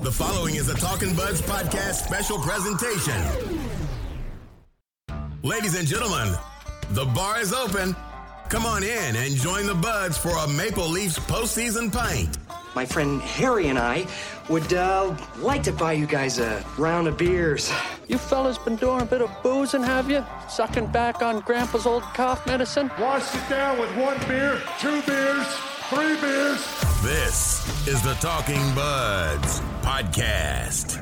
The following is a Talking Buds podcast special presentation. Ladies and gentlemen, the bar is open. Come on in and join the Buds for a Maple Leafs postseason pint. My friend Harry and I would uh, like to buy you guys a round of beers. You fellas been doing a bit of boozing, have you? Sucking back on Grandpa's old cough medicine? Wash it down with one beer, two beers, three beers. This is the Talking Buds podcast.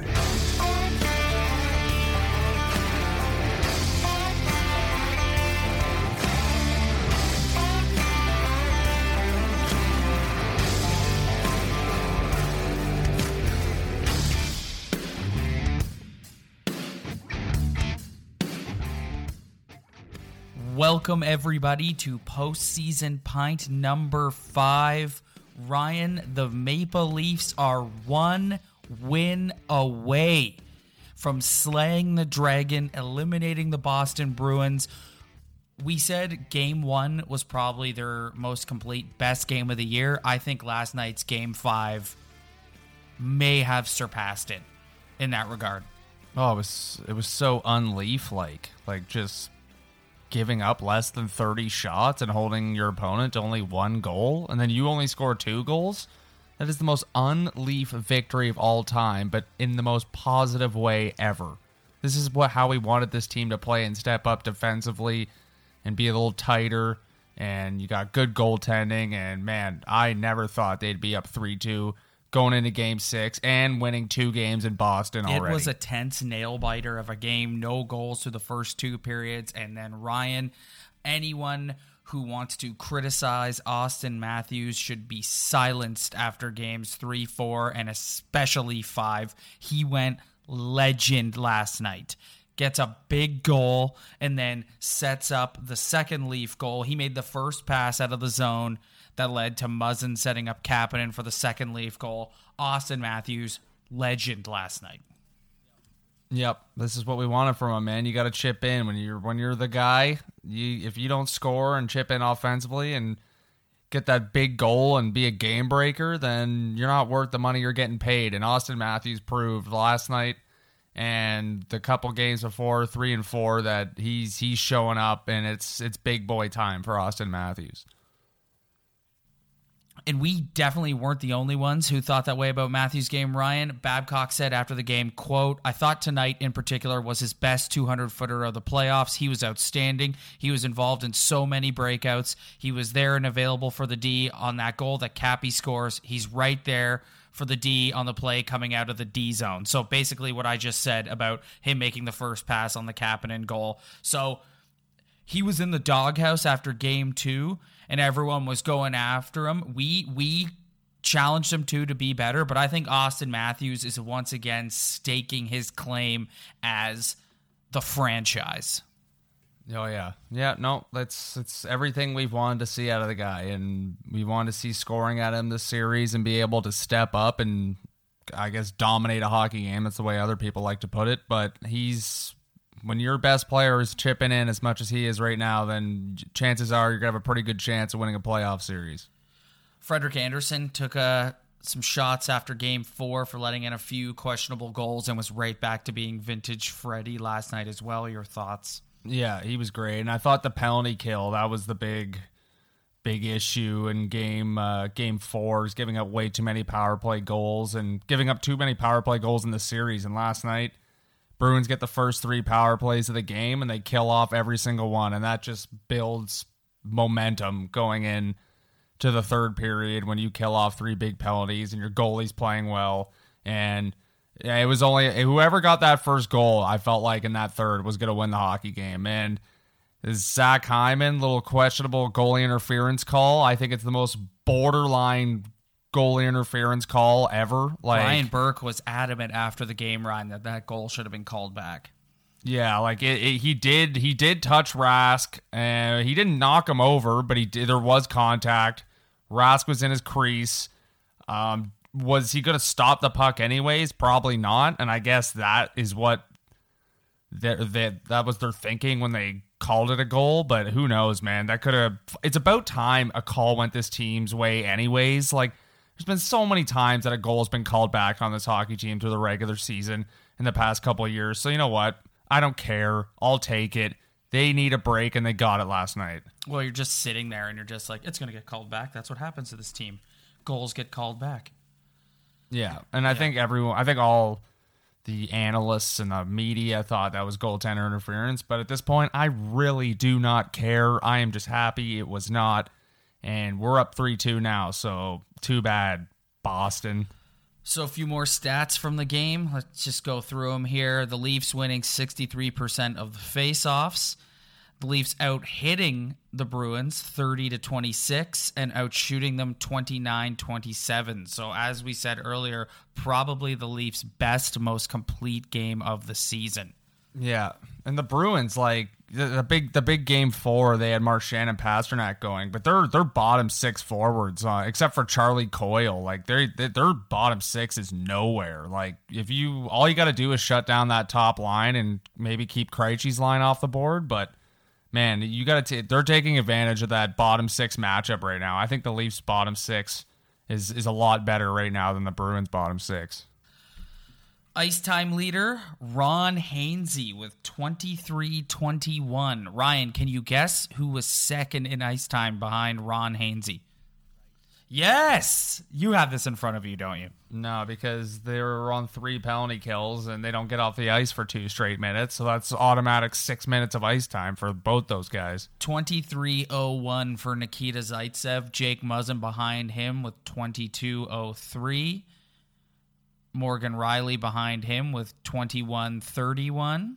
Welcome everybody to postseason pint number five. Ryan, the Maple Leafs are one win away from slaying the dragon, eliminating the Boston Bruins. We said game one was probably their most complete, best game of the year. I think last night's game five may have surpassed it in that regard. Oh, it was it was so unleaf like, like just giving up less than 30 shots and holding your opponent to only one goal and then you only score two goals. That is the most unleaf victory of all time, but in the most positive way ever. This is what how we wanted this team to play and step up defensively and be a little tighter and you got good goaltending and man, I never thought they'd be up 3-2 going into game six and winning two games in Boston already. It was a tense nail biter of a game, no goals through the first two periods, and then Ryan, anyone who wants to criticize Auston Matthews should be silenced after games three, four, and especially five. He went legend last night. Gets a big goal and then sets up the second Leaf goal. He made the first pass out of the zone that led to Muzzin setting up Kapanen for the second Leaf goal. Auston Matthews, legend last night. Yep, this is what we wanted from him, man. You got to chip in when you're when you're the guy. You if you don't score and chip in offensively and get that big goal and be a game breaker, then you're not worth the money you're getting paid. And Auston Matthews proved last night and the couple games before, three and four, that he's he's showing up and it's it's big boy time for Auston Matthews and we definitely weren't the only ones who thought that way about Matthews' game. Ryan Babcock said after the game, "quote I thought tonight in particular was his best 200 footer of the playoffs. He was outstanding. He was involved in so many breakouts. He was there and available for the D on that goal that Cappy scores. He's right there." For the D on the play coming out of the D zone. So basically, what I just said about him making the first pass on the Kapanen goal. So he was in the doghouse after game two, and everyone was going after him. We we challenged him too to be better, but I think Auston Matthews is once again staking his claim as the franchise. Oh yeah, yeah. No, that's it's everything we've wanted to see out of the guy, and we want to see scoring at him this series and be able to step up and I guess dominate a hockey game. That's the way other people like to put it. But he's when your best player is chipping in as much as he is right now, then chances are you're gonna have a pretty good chance of winning a playoff series. Frederik Andersen took uh, some shots after game four for letting in a few questionable goals and was right back to being vintage Freddie last night as well. Your thoughts? Yeah, he was great, and I thought the penalty kill that was the big, big issue in game uh, game four is giving up way too many power play goals and giving up too many power play goals in the series. And last night, Bruins get the first three power plays of the game and they kill off every single one, and that just builds momentum going in to the third period when you kill off three big penalties and your goalie's playing well and it was only whoever got that first goal. I felt like in that third was going to win the hockey game. And Zach Hyman, little questionable goalie interference call. I think it's the most borderline goalie interference call ever. Like Brian Burke was adamant after the game, Ryan, that that goal should have been called back. Yeah, like it, it, he did. He did touch Rask, and he didn't knock him over, but he did. There was contact. Rask was in his crease. Um, was he going to stop the puck anyways? Probably not. And I guess that is what that that that was their thinking when they called it a goal. But who knows, man? That could have. It's about time a call went this team's way, anyways. Like There's been so many times that a goal has been called back on this hockey team through the regular season in the past couple of years. So you know what? I don't care. I'll take it. They need a break, and they got it last night. Well, you're just sitting there and you're just like, it's going to get called back. That's what happens to this team. Goals get called back. Yeah, and I think everyone, I think all the analysts and the media thought that was goaltender interference, but at this point, I really do not care. I am just happy it was not, and we're up three two now. So too bad, Boston. So a few more stats from the game. Let's just go through them here. The Leafs winning 63% of the faceoffs. The Leafs out hitting the Bruins 30 to 26 and out shooting them 29 27. So, as we said earlier, probably the Leafs' best, most complete game of the season. Yeah, and the Bruins like the, the big the big game four they had Marchand and Pastrnak going, but they're they're bottom six forwards, uh, except for Charlie Coyle, like their their bottom six is nowhere. Like if you all you got to do is shut down that top line and maybe keep Krejci's line off the board, but man, you got to. They're taking advantage of that bottom six matchup right now. I think the Leafs bottom six is is a lot better right now than the Bruins bottom six. Ice time leader Ron Hainsey with 23-21. Ryan, can you guess who was second in ice time behind Ron Hainsey? Yes, you have this in front of you, don't you? No, because they're on three penalty kills and they don't get off the ice for two straight minutes. So that's automatic six minutes of ice time for both those guys. 23.01 for Nikita Zaitsev. Jake Muzzin behind him with 22.03. Morgan Rielly behind him with 21.31.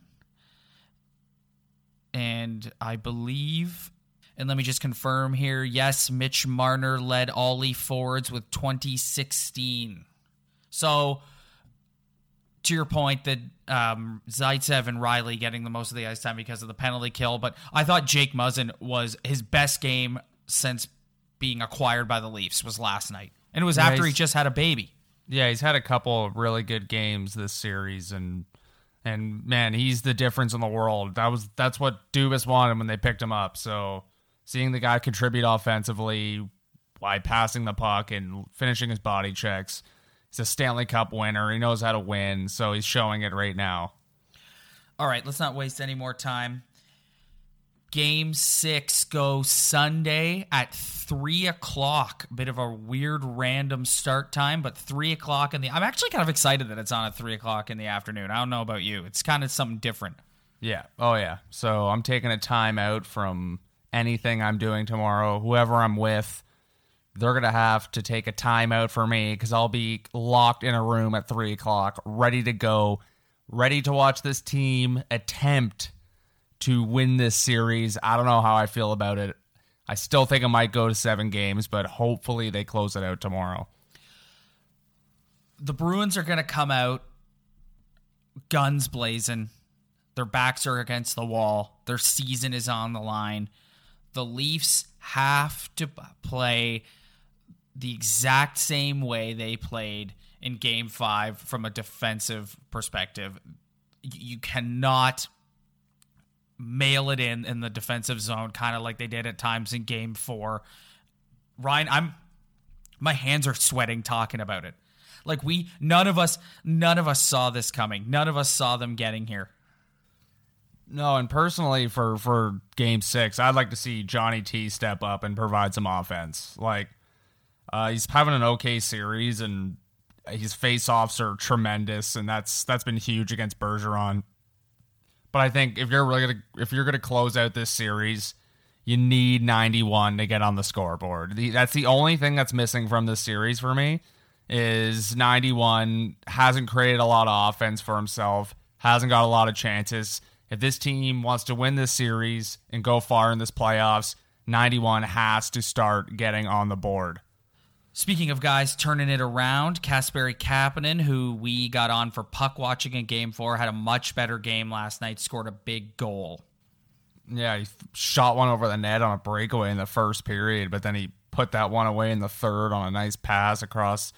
And I believe and let me just confirm here. Yes, Mitch Marner led all Leaf forwards with 2016. So, to your point that um, Zaitsev and Rielly getting the most of the ice time because of the penalty kill, but I thought Jake Muzzin was his best game since being acquired by the Leafs was last night, and it was after he just had a baby. Yeah, he's had a couple of really good games this series, and and man, he's the difference in the world. That was that's what Dubas wanted when they picked him up. So seeing the guy contribute offensively by passing the puck and finishing his body checks. He's a Stanley Cup winner. He knows how to win, so he's showing it right now. All right, let's not waste any more time. Game six goes Sunday at three o'clock. Bit of a weird random start time, but three o'clock in the. I'm actually kind of excited that it's on at three o'clock in the afternoon. I don't know about you. It's kind of something different. Yeah. Oh yeah. So I'm taking a time out from anything I'm doing tomorrow, whoever I'm with, they're gonna have to take a timeout for me because I'll be locked in a room at three o'clock, ready to go, ready to watch this team attempt to win this series. I don't know how I feel about it. I still think it might go to seven games, but hopefully they close it out tomorrow. The Bruins are gonna come out guns blazing. Their backs are against the wall. Their season is on the line the Leafs have to play the exact same way they played in game five from a defensive perspective. You cannot mail it in in the defensive zone, kind of like they did at times in game four. Ryan, I'm my hands are sweating talking about it. Like we none of us none of us saw this coming. None of us saw them getting here. No, and personally for for game six, I'd like to see Johnny T step up and provide some offense. Like uh, he's having an okay series and his face-offs are tremendous, and that's that's been huge against Bergeron. But I think if you're really gonna if you're gonna close out this series, you need 91 to get on the scoreboard. The, that's the only thing that's missing from this series for me is 91 hasn't created a lot of offense for himself, hasn't got a lot of chances if this team wants to win this series and go far in this playoffs, 91 has to start getting on the board. Speaking of guys turning it around, Kasperi Kapanen, who we got on for puck watching in game four, had a much better game last night, scored a big goal. Yeah, he shot one over the net on a breakaway in the first period, but then he put that one away in the third on a nice pass across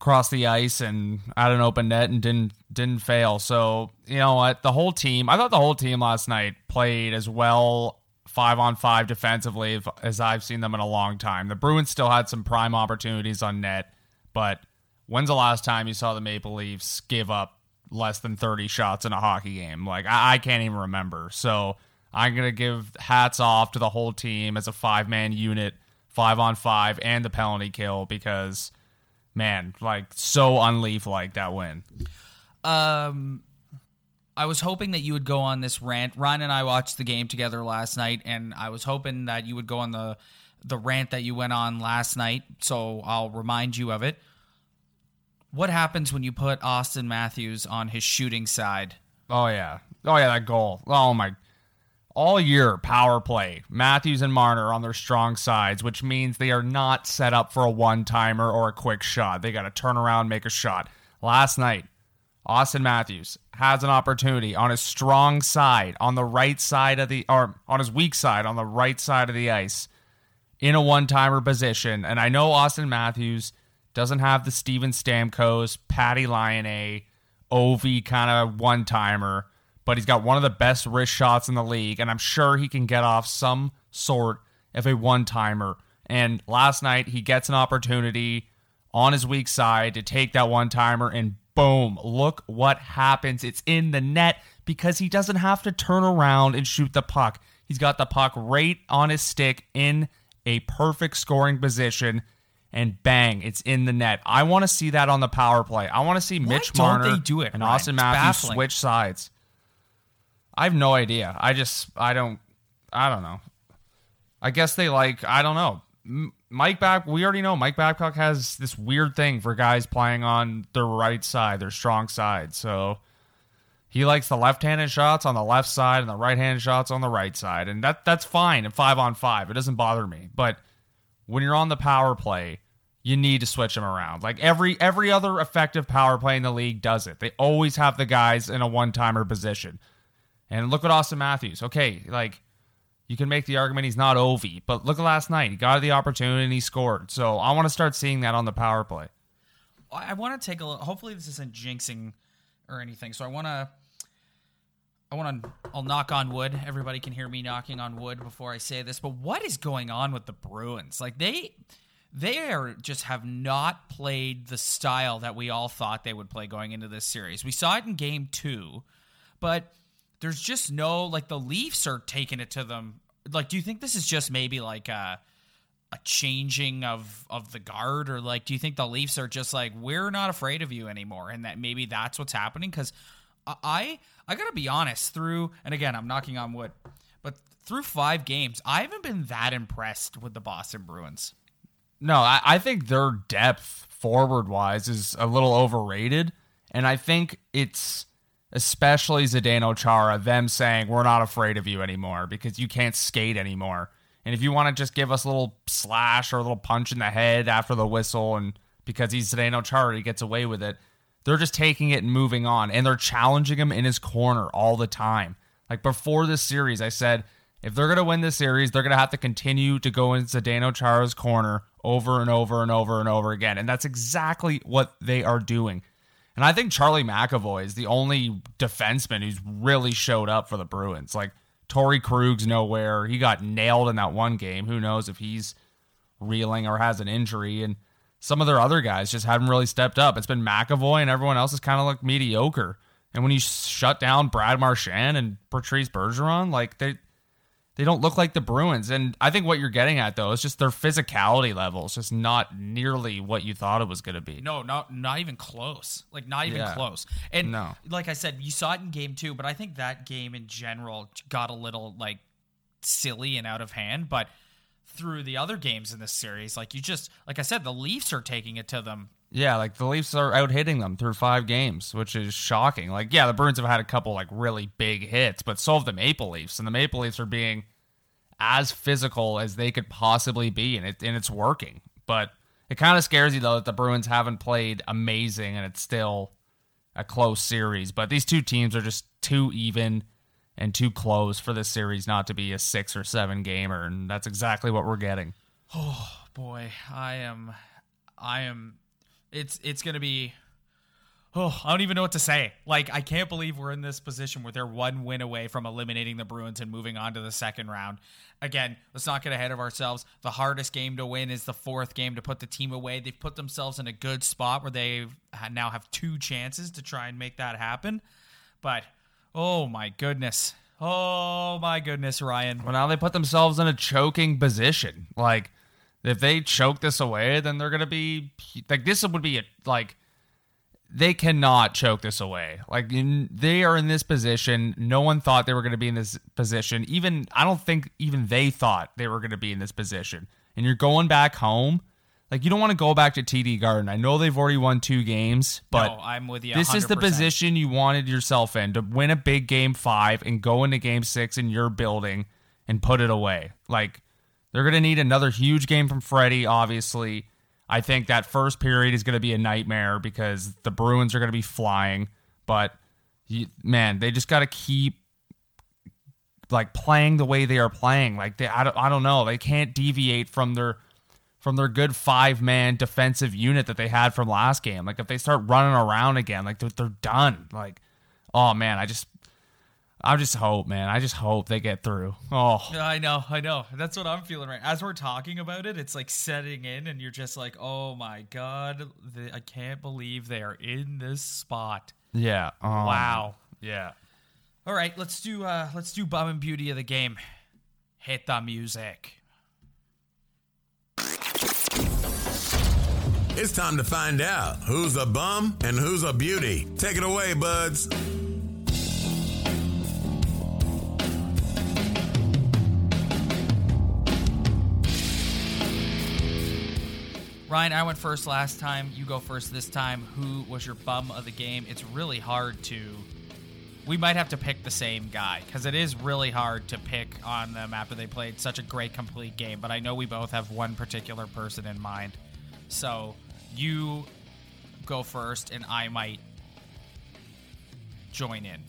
across the ice and at an open net and didn't didn't fail. So you know what, the whole team. I thought the whole team last night played as well five on five defensively as I've seen them in a long time. The Bruins still had some prime opportunities on net, but when's the last time you saw the Maple Leafs give up less than 30 shots in a hockey game? Like, I, I can't even remember. So I'm going to give hats off to the whole team as a five man unit, five on five, and the penalty kill because, man, like, so unleaf like that win. Um, I was hoping that you would go on this rant. Ryan and I watched the game together last night, and I was hoping that you would go on the the rant that you went on last night. So I'll remind you of it. What happens when you put Auston Matthews on his shooting side? Oh yeah, oh yeah, that goal. Oh my. All year, power play. Matthews and Marner on their strong sides, which means they are not set up for a one timer or a quick shot. They got to turn around, make a shot. Last night, Auston Matthews has an opportunity on his strong side, on the right side of the, or on his weak side, on the right side of the ice, in a one timer position. And I know Auston Matthews doesn't have the Steven Stamkos, Patty Laine, Ovi kind of one timer, but he's got one of the best wrist shots in the league. And I'm sure he can get off some sort of a one timer. And last night, he gets an opportunity on his weak side to take that one timer and Boom. Look what happens. It's in the net because he doesn't have to turn around and shoot the puck. He's got the puck right on his stick in a perfect scoring position, and bang, it's in the net. I want to see that on the power play. I want to see Why Mitch Marner they do it, and Ryan? Auston Matthews switch sides. I have no idea. I just, I don't, I don't know. I guess they like, I don't know. Mike Babcock, we already know Mike Babcock has this weird thing for guys playing on their right side, their strong side. So he likes the left-handed shots on the left side and the right-handed shots on the right side, and that that's fine at five on five. It doesn't bother me. But when you're on the power play, you need to switch them around. Like every every other effective power play in the league does it. They always have the guys in a one-timer position. And look at Auston Matthews. Okay, like you can make the argument he's not Ovi, but look at last night. He got the opportunity and he scored. So I want to start seeing that on the power play. I want to take a look. Hopefully, this isn't jinxing or anything. So I want to. I want to. I'll knock on wood. Everybody can hear me knocking on wood before I say this. But what is going on with the Bruins? Like they, they are just have not played the style that we all thought they would play going into this series. We saw it in Game Two, but there's just no like the Leafs are taking it to them. Like, do you think this is just maybe like a a changing of of the guard, or like, do you think the Leafs are just like we're not afraid of you anymore, and that maybe that's what's happening? Because I I gotta be honest, through and again I'm knocking on wood, but through five games, I haven't been that impressed with the Boston Bruins. No, I, I think their depth forward wise is a little overrated. And I think it's especially Zdeno Chara, them saying, We're not afraid of you anymore because you can't skate anymore. And if you want to just give us a little slash or a little punch in the head after the whistle, and because he's Zdeno Chara, he gets away with it, they're just taking it and moving on. And they're challenging him in his corner all the time. Like before this series, I said, if they're going to win this series, they're going to have to continue to go in Zdeno Chara's corner over and over and over and over again. And that's exactly what they are doing. And I think Charlie McAvoy is the only defenseman who's really showed up for the Bruins. Like Torey Krug's nowhere. He got nailed in that one game. Who knows if he's reeling or has an injury. And some of their other guys just haven't really stepped up. It's been McAvoy and everyone else is kind of like mediocre. And when you shut down Brad Marchand and Patrice Bergeron, like they they don't look like the Bruins. And I think what you're getting at though is just their physicality level is just not nearly what you thought it was going to be. No, not not even close. Like not even Yeah. close. And No. like I said, you saw it in game two, but I think that game in general got a little like silly and out of hand. But through the other games in this series, like you just like I said, the Leafs are taking it to them. Yeah, like the Leafs are out hitting them through five games, which is shocking. Like, yeah, the Bruins have had a couple like really big hits, but so have the Maple Leafs, and the Maple Leafs are being as physical as they could possibly be, and it and it's working. But it kind of scares you though that the Bruins haven't played amazing, and it's still a close series. But these two teams are just too even and too close for this series not to be a six or seven gamer, and that's exactly what we're getting. Oh boy, I am, I am. It's it's gonna be. Oh, I don't even know what to say. Like, I can't believe we're in this position where they're one win away from eliminating the Bruins and moving on to the second round. Again, let's not get ahead of ourselves. The hardest game to win is the fourth game to put the team away. They've put themselves in a good spot where they now have two chances to try and make that happen. But, oh my goodness. Oh my goodness, Ryan. Well, now they put themselves in a choking position. Like, if they choke this away, then they're gonna be like this would be a like they cannot choke this away. Like in, they are in this position. No one thought they were going to be in this position. Even I don't think even they thought they were going to be in this position. And you're going back home. Like you don't want to go back to TD Garden. I know they've already won two games, but no, I'm with you. This 100%. is the position you wanted yourself in to win a big game five and go into game six in your building and put it away. Like they're going to need another huge game from Freddie, obviously. I think that first period is going to be a nightmare because the Bruins are going to be flying. But man, they just got to keep like playing the way they are playing. Like they, I don't, I don't know, they can't deviate from their from their good five man defensive unit that they had from last game. Like if they start running around again, like they're, they're done. Like, oh man, I just I just hope, man. I just hope they get through. Oh, I know, I know. That's what I'm feeling right. As we're talking about it, it's like setting in, and you're just like, "Oh my god, I can't believe they are in this spot." Yeah. Um, wow. Yeah. All right, let's do uh let's do bum and beauty of the game. Hit the music. It's time to find out who's a bum and who's a beauty. Take it away, buds. Ryan, I went first last time. You go first this time. Who was your bum of the game? It's really hard to. We might have to pick the same guy because it is really hard to pick on them after they played such a great complete game. But I know we both have one particular person in mind. So you go first, and I might join in.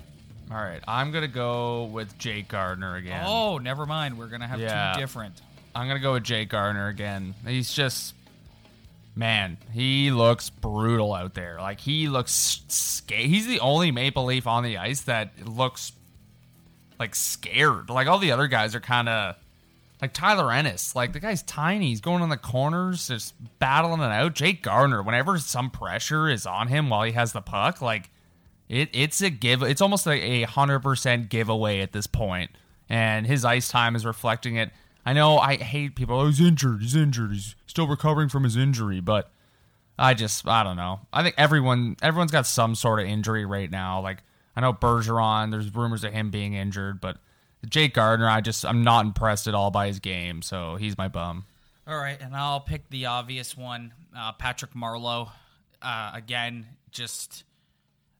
All right, I'm gonna go with Jake Gardiner again. Oh, never mind. We're gonna have Yeah. two different. I'm gonna go with Jake Gardiner again. He's just, man, he looks brutal out there. Like he looks scared. He's the only Maple Leaf on the ice that looks like scared. Like all the other guys are kind of like Tyler Ennis. Like the guy's tiny. He's going on the corners, just battling it out. Jake Gardiner, whenever some pressure is on him while he has the puck, like it, it's a give. It's almost like a hundred percent giveaway at this point, and his ice time is reflecting it. I know I hate people. Oh, he's injured. He's injured. He's still recovering from his injury, but I just I don't know. I think everyone everyone's got some sort of injury right now. Like I know Bergeron. There's rumors of him being injured, but Jake Gardiner, I just I'm not impressed at all by his game. So he's my bum. All right, and I'll pick the obvious one, uh, Patrick Marleau. Uh, again, just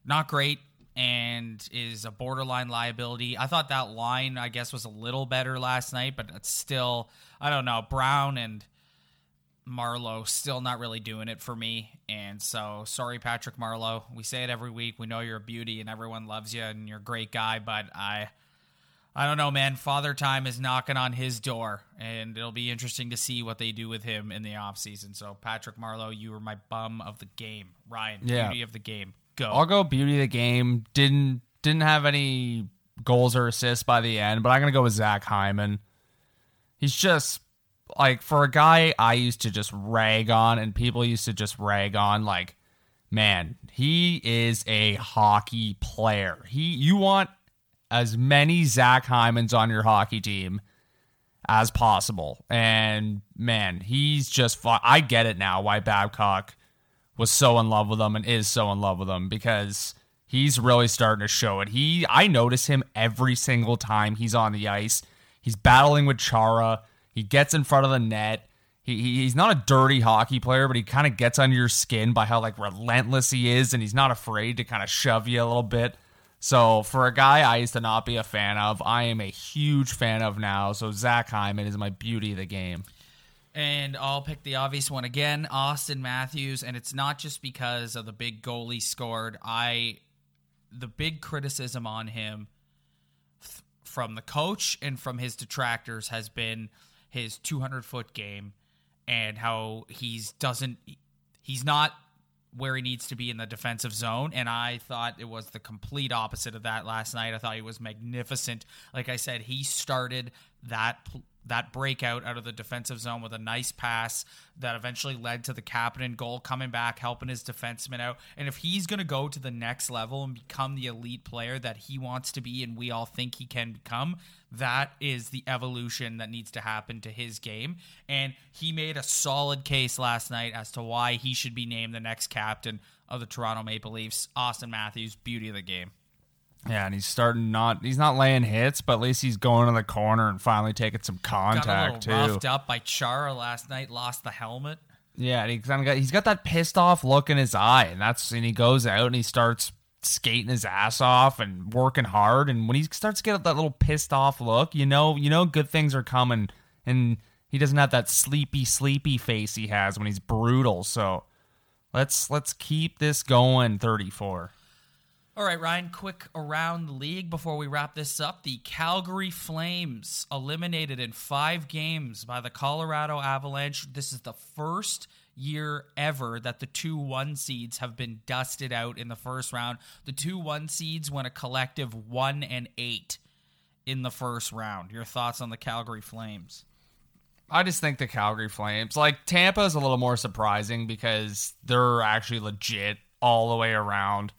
not great and is a borderline liability. I thought that line, I guess, was a little better last night, but it's still, I don't know, Brown and Marleau still not really doing it for me. And so, sorry, Patrick Marleau. We say it every week. We know you're a beauty and everyone loves you and you're a great guy, but I. I don't know, man. Father Time is knocking on his door, and it'll be interesting to see what they do with him in the offseason. So, Patrick Marleau, you were my bum of the game. Ryan, Yeah. beauty of the game. Go. I'll go beauty of the game. Didn't didn't have any goals or assists by the end, but I'm gonna go with Zach Hyman. He's just like for a guy I used to just rag on, and people used to just rag on. Like, man, he is a hockey player. He you want as many Zach Hymans on your hockey team as possible, and man, he's just. I get it now why Babcock was so in love with him and is so in love with him because he's really starting to show it. He I notice him every single time he's on the ice. He's battling with Chara. He gets in front of the net. He, he- he's not a dirty hockey player, but he kind of gets under your skin by how like relentless he is, and he's not afraid to kind of shove you a little bit. So for a guy I used to not be a fan of, I am a huge fan of now. So Zach Hyman is my beauty of the game. And I'll pick the obvious one again, Auston Matthews, and it's not just because of the big goal he scored. I the big criticism on him th- from the coach and from his detractors has been his 200 foot game and how he's doesn't he's not where he needs to be in the defensive zone. And I thought it was the complete opposite of that last night. I thought he was magnificent. Like I said, he started that that breakout out of the defensive zone with a nice pass that eventually led to the Kapanen goal coming back, helping his defenseman out. And if he's going to go to the next level and become the elite player that he wants to be and we all think he can become, that is the evolution that needs to happen to his game. And he made a solid case last night as to why he should be named the next captain of the Toronto Maple Leafs. Auston Matthews, beauty of the game. Yeah, and he's starting not he's not laying hits, but at least he's going to the corner and finally taking some contact got a little too. roughed up by Chara last night, lost the helmet. Yeah, and he kind of got he's got that pissed off look in his eye, and that's and he goes out and he starts skating his ass off and working hard. And when he starts getting that little pissed off look, you know, you know, good things are coming. And he doesn't have that sleepy, sleepy face he has when he's brutal. So let's let's keep this going. Thirty four. All right, Ryan, quick around the league before we wrap this up. The Calgary Flames eliminated in five games by the Colorado Avalanche. This is the first year ever that the two one seeds have been dusted out in the first round. The two one seeds went a collective one and eight in the first round. Your thoughts on the Calgary Flames? I just think the Calgary Flames, like Tampa, is a little more surprising because they're actually legit all the way around.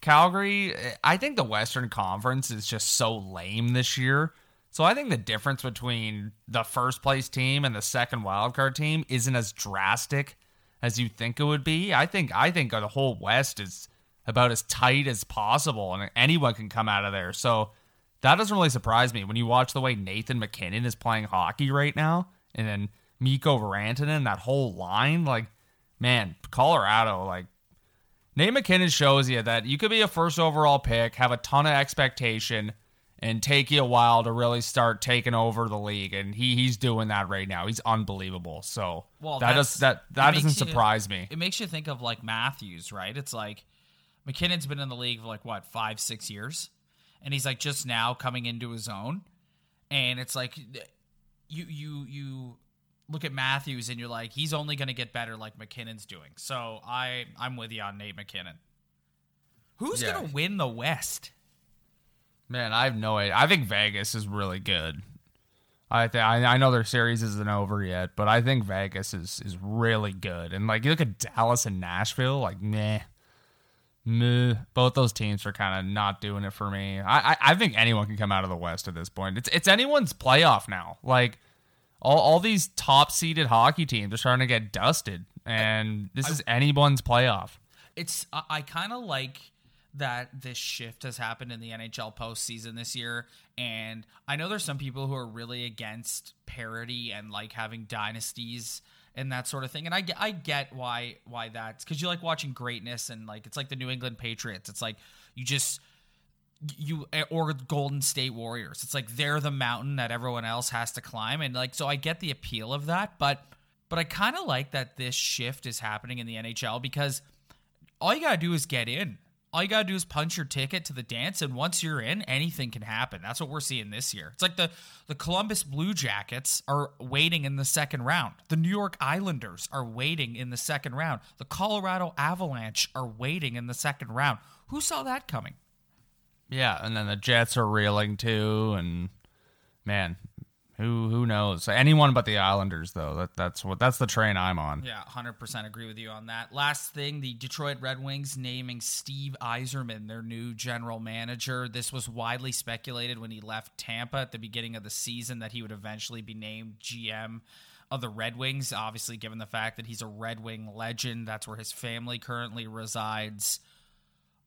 Calgary, I think the Western Conference is just so lame this year. So I think the difference between the first place team and the second wildcard team isn't as drastic as you think it would be. I think I think the whole West is about as tight as possible, and anyone can come out of there. So that doesn't really surprise me when you watch the way Nathan MacKinnon is playing hockey right now, and then Mikko Rantanen, that whole line. Like, man, Colorado, like Nate MacKinnon shows you that you could be a first overall pick, have a ton of expectation, and take you a while to really start taking over the league. And he he's doing that right now. He's unbelievable. So Well, that does that that doesn't you- surprise me. It makes you think of like Matthews, right? It's like MacKinnon's been in the league for like what five, six years, and he's like just now coming into his own, and it's like you you you look at Matthews and you're like he's only going to get better like McKinnon's doing. So I I'm with you on Nate MacKinnon. Who's Yeah. going to win the West? Man, I have no idea. I think Vegas is really good. I th- I I know their series isn't over yet, but I think Vegas is is really good. And like you look at Dallas and Nashville, like meh, meh. Both those teams are kind of not doing it for me. I, I I think anyone can come out of the West at this point. It's it's anyone's playoff now. Like all all these top seeded hockey teams are starting to get dusted, and this is anyone's playoff. it's I, I kind of like that this shift has happened in the NHL postseason this year, and I know there's some people who are really against parity and like having dynasties and that sort of thing, and I get I get why why that's because you like watching greatness and like it's like the New England Patriots. It's like you just you eh, or Golden State Warriors. It's like they're the mountain that everyone else has to climb, and like so I get the appeal of that, but but I kind of like that this shift is happening in the NHL because all you gotta do is get in. All you gotta do is punch your ticket to the dance, and once you're in, anything can happen. That's what we're seeing this year. It's like the the Columbus Blue Jackets are waiting in the second round. The New York Islanders are waiting in the second round. The Colorado Avalanche are waiting in the second round. Who saw that coming? Yeah, and then the Jets are reeling too, and man, who who knows? Anyone but the Islanders, though. That that's what that's the train I'm on. Yeah, 100% agree with you on that. Last thing, the Detroit Red Wings naming Steve Yzerman their new general manager. This was widely speculated when he left Tampa at the beginning of the season that he would eventually be named GM of the Red Wings. Obviously, given the fact that he's a Red Wing legend, that's where his family currently resides.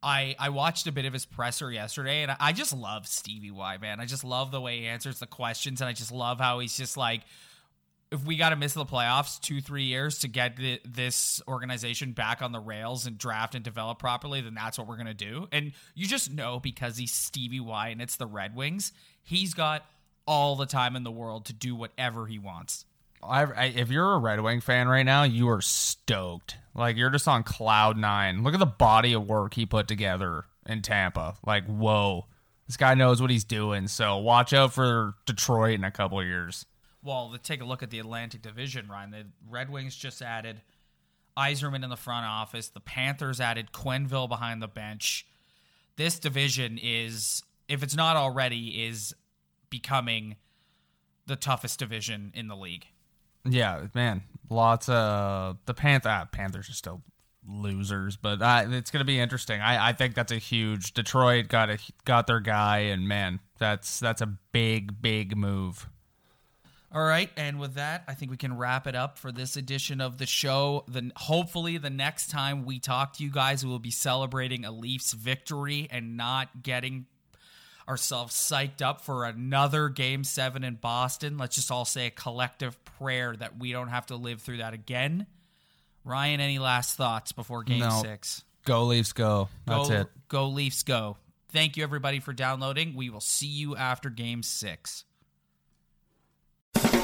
I, I watched a bit of his presser yesterday, and I, just love Stevie Y, man. I just love the way he answers the questions, and I just love how he's just like, if we got to miss the playoffs two, three years to get the, this organization back on the rails and draft and develop properly, then that's what we're going to do. And you just know because he's Stevie Y and it's the Red Wings, he's got all the time in the world to do whatever he wants. I, I, if you're a Red Wing fan right now, you are stoked. Like you're just on cloud nine. Look at the body of work he put together in Tampa. Like whoa, this guy knows what he's doing. So watch out for Detroit in a couple of years. Well, take a look at the Atlantic Division, Ryan. The Red Wings just added Yzerman in the front office. The Panthers added Quenneville behind the bench. This division is, if it's not already, is becoming the toughest division in the league. Yeah, man, lots of the Panther ah, Panthers are still losers, but uh, it's going to be interesting. I, I think that's a huge Detroit got a got their guy, and man, that's that's a big big move. All right, and with that, I think we can wrap it up for this edition of the show. Then hopefully the next time we talk to you guys, we will be celebrating a Leafs victory and not getting ourselves psyched up for another game 7 in Boston. Let's just all say a collective prayer that we don't have to live through that again. Ryan, any last thoughts before game No. 6? Go Leafs, go! That's go, it. Go Leafs, go. Thank you everybody for downloading. We will see you after game 6.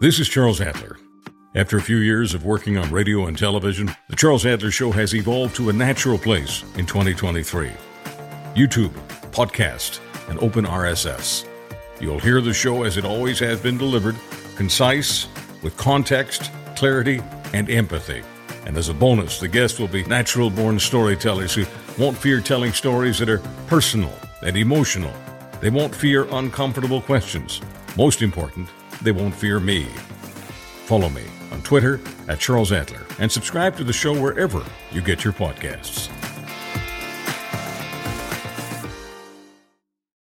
This is Charles Adler. After a few years of working on radio and television, The Charles Adler Show has evolved to a natural place in 2023. YouTube, podcast, and open RSS. You'll hear the show as it always has been delivered, concise, with context, clarity, and empathy. And as a bonus, the guests will be natural born storytellers who won't fear telling stories that are personal and emotional. They won't fear uncomfortable questions. Most important, they won't fear me. Follow me on Twitter at Charles Adler and subscribe to the show wherever you get your podcasts.